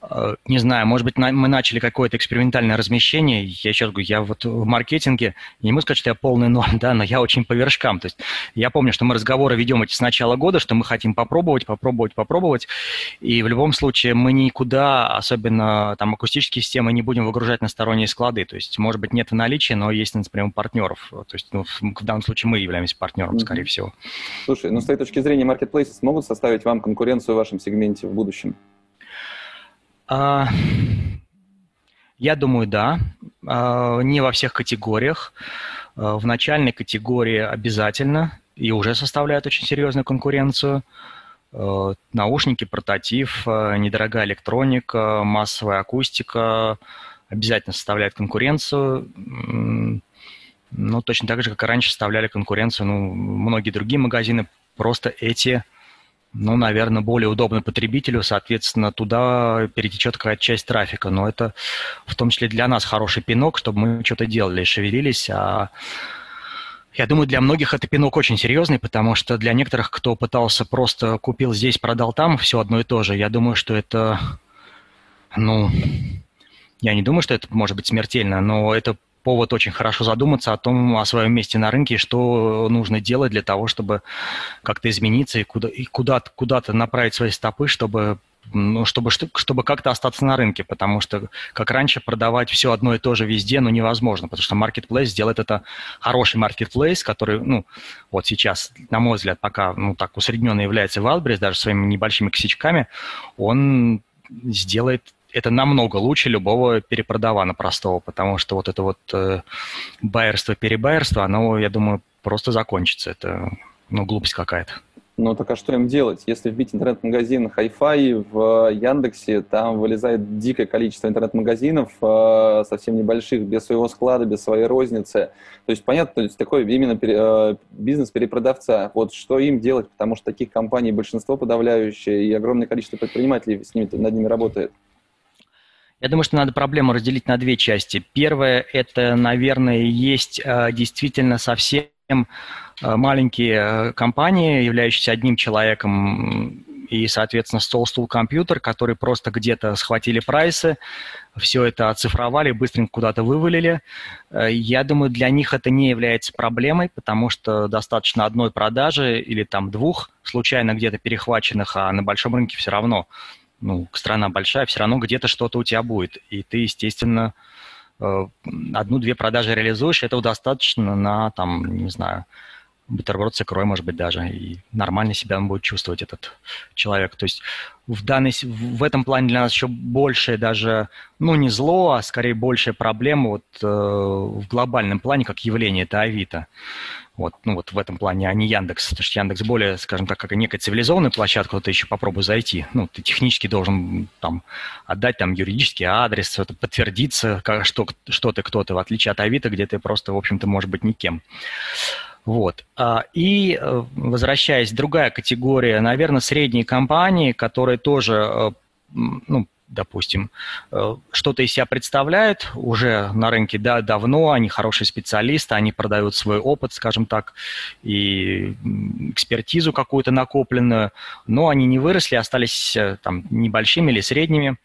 Э, не знаю, может быть, мы начали какое-то экспериментальное размещение. Я сейчас говорю, я вот в маркетинге, не могу сказать, что я полный ноль, да, но я очень по вершкам. То есть я помню, что мы разговоры ведем эти с начала года, что мы хотим попробовать, попробовать, попробовать. И в любом случае мы никуда, особенно там акустические системы, не будем выгружать на сторонние склады. То есть, может быть, нет в наличии, но есть, например, у партнеров. То есть, ну, в данном случае мы являемся партнером, скорее всего. Слушай, ну с этой точки зрения marketplaces смогут составить вам конкуренцию в вашем сегменте в будущем? А, я думаю, да. А, не во всех категориях. А, в начальной категории обязательно и уже составляют очень серьезную конкуренцию. Наушники, портатив, недорогая электроника, массовая акустика обязательно составляют конкуренцию. Ну, точно так же, как и раньше составляли конкуренцию ну, многие другие магазины. Просто эти ну, наверное, более удобно потребителю, соответственно, туда перетечет какая-то часть трафика. Но это в том числе для нас хороший пинок, чтобы мы что-то делали, шевелились. А я думаю, для многих это пинок очень серьезный, потому что для некоторых, кто пытался просто купил здесь, продал там, все одно и то же. Я думаю, что это, ну, я не думаю, что это может быть смертельно, но это повод очень хорошо задуматься о том, о своем месте на рынке, что нужно делать для того, чтобы как-то измениться и, куда, и куда-то, куда-то направить свои стопы, чтобы ну, чтобы, чтобы как-то остаться на рынке, потому что, как раньше, продавать все одно и то же везде, ну, невозможно, потому что Marketplace сделает это хороший Marketplace, который, ну, вот сейчас, на мой взгляд, пока, ну, так усредненно является Wildberries, даже своими небольшими косячками, он сделает это намного лучше любого перепродавана простого, потому что вот это вот э, байерство, перебайерство, оно, я думаю, просто закончится. Это, ну, глупость какая-то. Ну, так а что им делать? Если вбить интернет-магазин Hi-Fi в Яндексе, там вылезает дикое количество интернет-магазинов, э, совсем небольших, без своего склада, без своей розницы. То есть, понятно, то есть такой именно пере, э, бизнес перепродавца. Вот что им делать? Потому что таких компаний большинство подавляющее, и огромное количество предпринимателей с ними, над ними работает. Я думаю, что надо проблему разделить на две части. Первое – это, наверное, есть э, действительно совсем э, маленькие э, компании, являющиеся одним человеком и, соответственно, стол, стул, компьютер, которые просто где-то схватили прайсы, все это оцифровали, быстренько куда-то вывалили. Я думаю, для них это не является проблемой, потому что достаточно одной продажи или там двух случайно где-то перехваченных, а на большом рынке все равно ну, страна большая, все равно где-то что-то у тебя будет. И ты, естественно, э, одну-две продажи реализуешь, этого достаточно на, там, не знаю, бутерброд с икрой, может быть, даже, и нормально себя он будет чувствовать, этот человек. То есть в, данной, в этом плане для нас еще больше даже, ну, не зло, а скорее большая проблема вот э, в глобальном плане, как явление, это Авито. Вот, ну вот в этом плане, а не Яндекс. Потому что Яндекс более, скажем так, как некая цивилизованная площадка, куда ты еще попробуй зайти. Ну, ты технически должен там отдать там юридический адрес, это подтвердиться, как, что, что ты кто-то, в отличие от Авито, где ты просто, в общем-то, может быть никем. Вот. А, и э, возвращаясь, другая категория, наверное, средние компании, которые тоже э, ну, допустим, э, что-то из себя представляют уже на рынке да, давно, они хорошие специалисты, они продают свой опыт, скажем так, и экспертизу какую-то накопленную, но они не выросли, остались э, там небольшими или средними.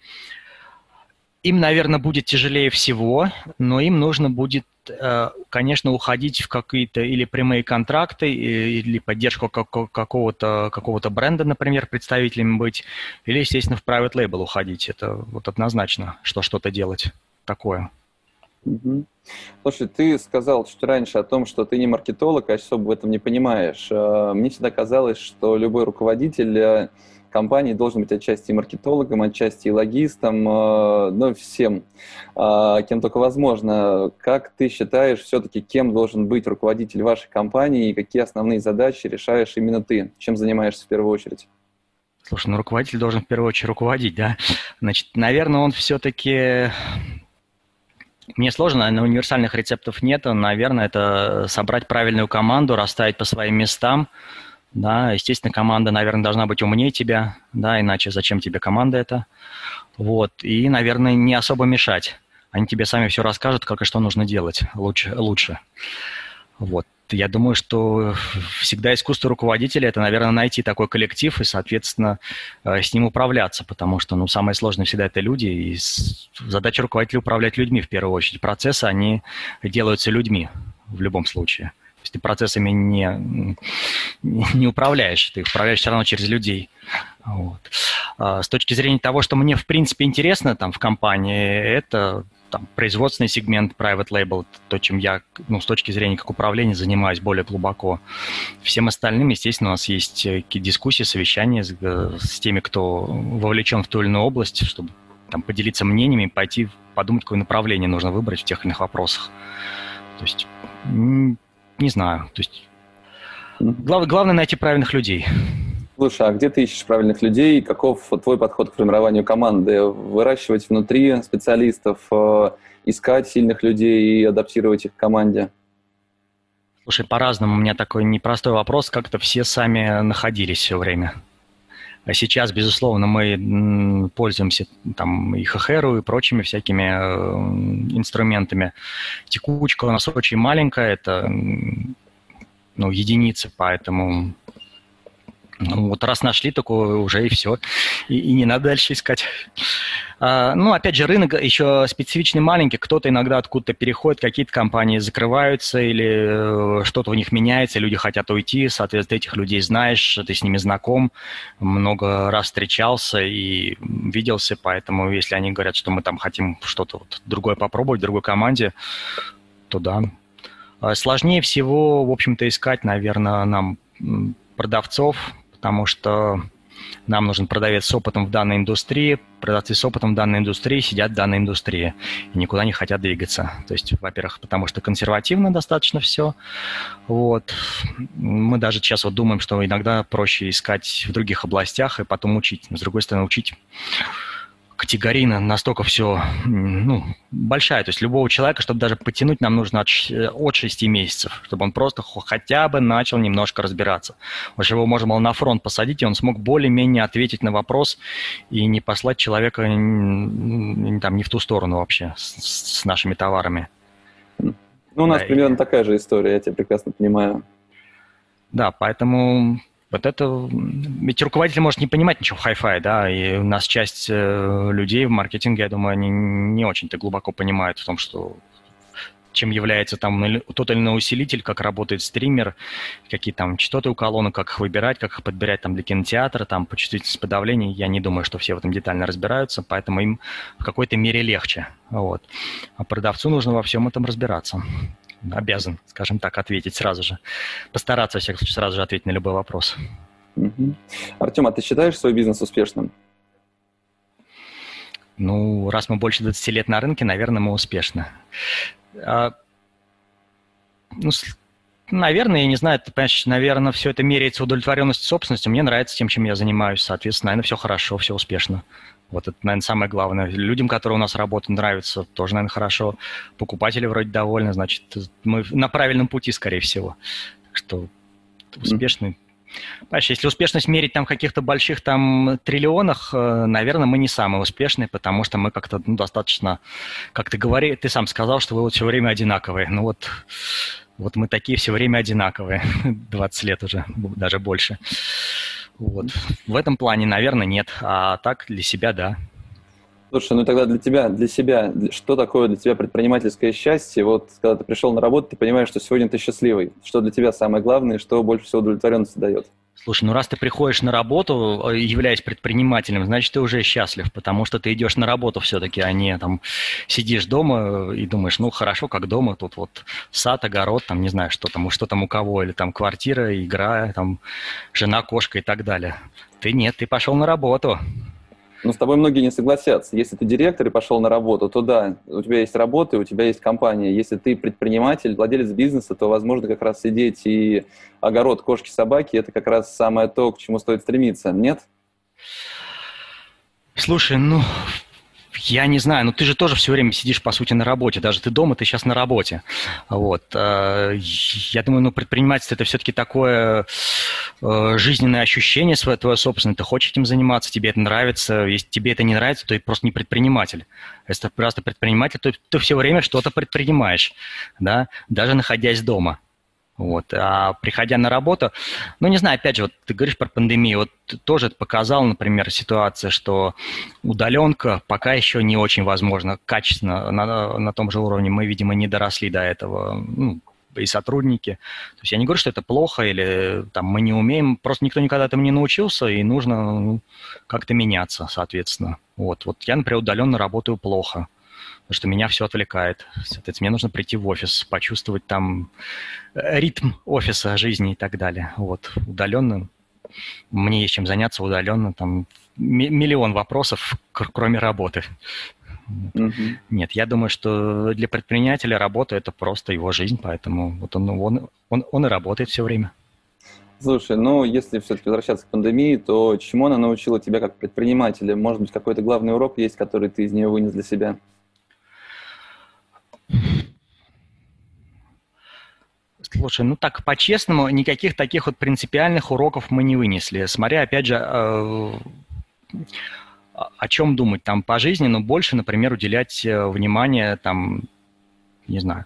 Им, наверное, будет тяжелее всего, но им нужно будет, конечно, уходить в какие-то или прямые контракты, или поддержку какого-то какого бренда, например, представителями быть, или, естественно, в private label уходить. Это вот однозначно, что что-то делать такое. Угу. Слушай, ты сказал чуть раньше о том, что ты не маркетолог, а особо в этом не понимаешь. Э, мне всегда казалось, что любой руководитель э, компании должен быть отчасти и маркетологом, отчасти и логистом, э, ну, всем, э, кем только возможно. Как ты считаешь все-таки, кем должен быть руководитель вашей компании и какие основные задачи решаешь именно ты? Чем занимаешься в первую очередь? Слушай, ну руководитель должен в первую очередь руководить, да? Значит, наверное, он все-таки мне сложно, на универсальных рецептов нет. Наверное, это собрать правильную команду, расставить по своим местам, да, естественно, команда, наверное, должна быть умнее тебя, да, иначе зачем тебе команда это, вот, и, наверное, не особо мешать. Они тебе сами все расскажут, как и что нужно делать лучше. лучше. Вот. я думаю, что всегда искусство руководителя – это, наверное, найти такой коллектив и, соответственно, э, с ним управляться, потому что, ну, самое сложное всегда – это люди, и задача руководителя – управлять людьми в первую очередь. Процессы, они делаются людьми в любом случае. Ты процессами не, не управляешь, ты их управляешь все равно через людей. Вот. А с точки зрения того, что мне, в принципе, интересно там в компании, это там, производственный сегмент, private label, то, чем я, ну, с точки зрения как управления занимаюсь более глубоко. Всем остальным, естественно, у нас есть э, дискуссии, совещания с, э, с теми, кто вовлечен в ту или иную область, чтобы там, поделиться мнениями, пойти подумать, какое направление нужно выбрать в тех или иных вопросах. То есть, не знаю, то есть глав, главное найти правильных людей. Слушай, а где ты ищешь правильных людей? Каков твой подход к формированию команды? Выращивать внутри специалистов, э, искать сильных людей и адаптировать их к команде? Слушай, по-разному. У меня такой непростой вопрос. Как-то все сами находились все время. А сейчас, безусловно, мы пользуемся там и ХХРу, и прочими всякими э, инструментами. Текучка у нас очень маленькая, это ну, единицы, поэтому ну, вот раз нашли, такое уже и все. И, и не надо дальше искать. А, ну, опять же, рынок еще специфичный маленький. Кто-то иногда откуда-то переходит, какие-то компании закрываются или э, что-то у них меняется, люди хотят уйти. Соответственно, этих людей знаешь, ты с ними знаком, много раз встречался и виделся. Поэтому, если они говорят, что мы там хотим что-то вот другое попробовать другой команде, то да. А сложнее всего, в общем-то, искать, наверное, нам продавцов, потому что нам нужен продавец с опытом в данной индустрии, продавцы с опытом в данной индустрии сидят в данной индустрии и никуда не хотят двигаться. То есть, во-первых, потому что консервативно достаточно все. Вот. Мы даже сейчас вот думаем, что иногда проще искать в других областях и потом учить. Но, с другой стороны, учить категорийно настолько все ну, большая. То есть любого человека, чтобы даже потянуть, нам нужно от, от 6 месяцев, чтобы он просто хотя бы начал немножко разбираться. Вот его можно было на фронт посадить, и он смог более-менее ответить на вопрос и не послать человека там, не в ту сторону вообще с, с нашими товарами. Ну, у нас да, примерно и... такая же история, я тебя прекрасно понимаю. Да, поэтому вот это... Ведь руководитель может не понимать ничего в Hi-Fi, да, и у нас часть э, людей в маркетинге, я думаю, они не очень-то глубоко понимают в том, что чем является там тот или иной усилитель, как работает стример, какие там частоты у колонок, как их выбирать, как их подбирать там для кинотеатра, там по чувствительности подавления. Я не думаю, что все в этом детально разбираются, поэтому им в какой-то мере легче. Вот. А продавцу нужно во всем этом разбираться обязан, скажем так, ответить сразу же. Постараться, во всяком случае, сразу же ответить на любой вопрос. Угу. Артем, а ты считаешь свой бизнес успешным? Ну, раз мы больше 20 лет на рынке, наверное, мы успешны. А, ну, наверное, я не знаю, ты понимаешь, наверное, все это меряется удовлетворенностью собственностью. Мне нравится тем, чем я занимаюсь, соответственно, наверное, все хорошо, все успешно. Вот это, наверное, самое главное. Людям, которые у нас работают, нравится, тоже, наверное, хорошо. Покупатели вроде довольны, значит, мы на правильном пути, скорее всего. Так что успешный. Понимаешь, если успешность мерить там в каких-то больших там триллионах, э, наверное, мы не самые успешные, потому что мы как-то ну, достаточно, как ты говори, ты сам сказал, что вы вот все время одинаковые. Ну вот, вот мы такие все время одинаковые, 20 лет уже, даже больше. Вот. В этом плане, наверное, нет. А так для себя, да. Слушай, ну тогда для тебя, для себя, что такое для тебя предпринимательское счастье? Вот когда ты пришел на работу, ты понимаешь, что сегодня ты счастливый. Что для тебя самое главное, что больше всего удовлетворенности дает? Слушай, ну раз ты приходишь на работу, э, являясь предпринимателем, значит, ты уже счастлив, потому что ты идешь на работу все-таки, а не там сидишь дома и думаешь, ну хорошо, как дома, тут вот сад, огород, там не знаю, что там, что там у кого, или там квартира, игра, там жена, кошка и так далее. Ты нет, ты пошел на работу. Но с тобой многие не согласятся. Если ты директор и пошел на работу, то да, у тебя есть работа, у тебя есть компания. Если ты предприниматель, владелец бизнеса, то, возможно, как раз сидеть и огород кошки-собаки – это как раз самое то, к чему стоит стремиться, нет? Слушай, ну, я не знаю, но ты же тоже все время сидишь, по сути, на работе. Даже ты дома, ты сейчас на работе. Вот. Э, я думаю, ну, предпринимательство – это все-таки такое э, жизненное ощущение свое, твое собственное. Ты хочешь этим заниматься, тебе это нравится. Если тебе это не нравится, то ты просто не предприниматель. Если ты просто предприниматель, то ты все время что-то предпринимаешь, да, даже находясь дома. Вот. А приходя на работу, ну, не знаю, опять же, вот ты говоришь про пандемию, вот тоже это показала, например, ситуация, что удаленка пока еще не очень возможно качественно на, на том же уровне. Мы, видимо, не доросли до этого, ну, и сотрудники. То есть я не говорю, что это плохо или там мы не умеем, просто никто никогда этому не научился, и нужно ну, как-то меняться, соответственно. Вот. вот я, например, удаленно работаю плохо потому что меня все отвлекает. Соответственно, мне нужно прийти в офис, почувствовать там э, ритм офиса, жизни и так далее. Вот, удаленно. Мне есть чем заняться удаленно, там миллион вопросов, кроме работы. Mm-hmm. Нет, я думаю, что для предпринимателя работа это просто его жизнь, поэтому вот он, он, он, он и работает все время. Слушай, ну если все-таки возвращаться к пандемии, то чему она научила тебя как предпринимателя? Может быть, какой-то главный урок есть, который ты из нее вынес для себя? Слушай, ну так по-честному, никаких таких вот принципиальных уроков мы не вынесли. Смотря, опять же, э, о чем думать там по жизни, но больше, например, уделять э, внимание там, не знаю,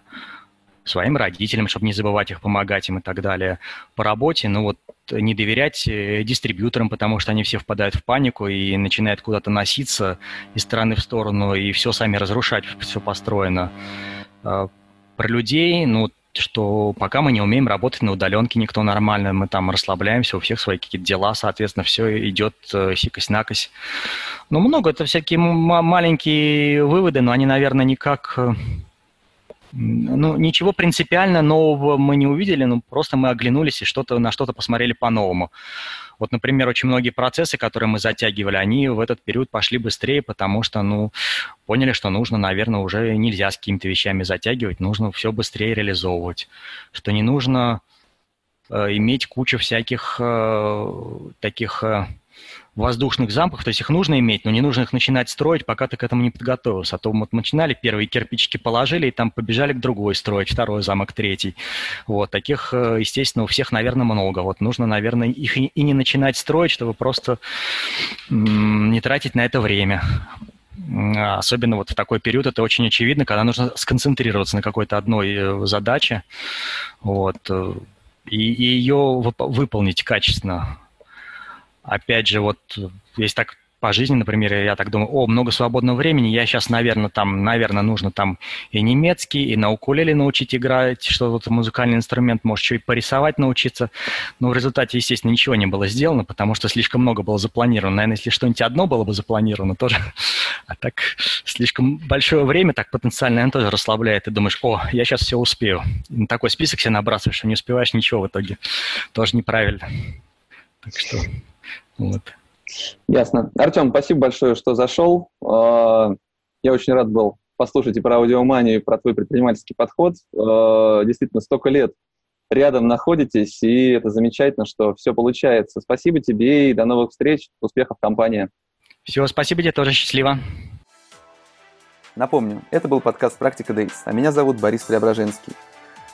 своим родителям, чтобы не забывать их, помогать им и так далее. По работе, ну вот не доверять э, дистрибьюторам, потому что они все впадают в панику и начинают куда-то носиться из стороны в сторону и все сами разрушать, все построено. Про людей, ну, что пока мы не умеем работать на удаленке, никто нормально, мы там расслабляемся, у всех свои какие-то дела, соответственно, все идет э, сикость-накость. Ну, много, это всякие маленькие выводы, но они, наверное, никак... Ну, ничего принципиально нового мы не увидели, ну, просто мы оглянулись и что-то, на что-то посмотрели по-новому. Вот, например, очень многие процессы, которые мы затягивали, они в этот период пошли быстрее, потому что, ну, поняли, что нужно, наверное, уже нельзя с какими-то вещами затягивать, нужно все быстрее реализовывать, что не нужно э, иметь кучу всяких э, таких э, воздушных замков, то есть их нужно иметь, но не нужно их начинать строить, пока ты к этому не подготовился. А то мы начинали, первые кирпичики положили, и там побежали к другой строить, второй замок, третий. Вот, таких, э, естественно, у всех, наверное, много. Вот нужно, наверное, их и не начинать строить, чтобы просто не тратить на это время. Особенно вот в такой период это очень очевидно, когда нужно сконцентрироваться на какой-то одной э, задаче, вот, э, и, и ее выполнить качественно опять же, вот есть так по жизни, например, я так думаю, о, много свободного времени, я сейчас, наверное, там, наверное, нужно там и немецкий, и на укулеле научить играть, что вот музыкальный инструмент, может, что и порисовать научиться. Но в результате, естественно, ничего не было сделано, потому что слишком много было запланировано. Наверное, если что-нибудь одно было бы запланировано, тоже. А так слишком большое время так потенциально наверное, тоже расслабляет. Ты думаешь, о, я сейчас все успею. И на такой список себе набрасываешь, что не успеваешь ничего в итоге. Тоже неправильно. Так что... Вот. Ясно. Артем, спасибо большое, что зашел. А, я очень рад был послушать и про аудиоманию, и про твой предпринимательский подход. А, действительно, столько лет рядом находитесь, и это замечательно, что все получается. Спасибо тебе и до новых встреч. Успехов компании. Все, спасибо тебе тоже. Счастливо. Напомню, это был подкаст «Практика Days», а меня зовут Борис Преображенский.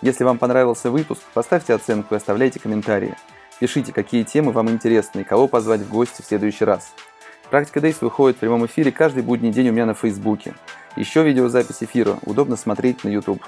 Если вам понравился выпуск, поставьте оценку и оставляйте комментарии – Пишите, какие темы вам интересны и кого позвать в гости в следующий раз. Практика Дейс выходит в прямом эфире каждый будний день у меня на Фейсбуке. Еще видеозапись эфира удобно смотреть на YouTube.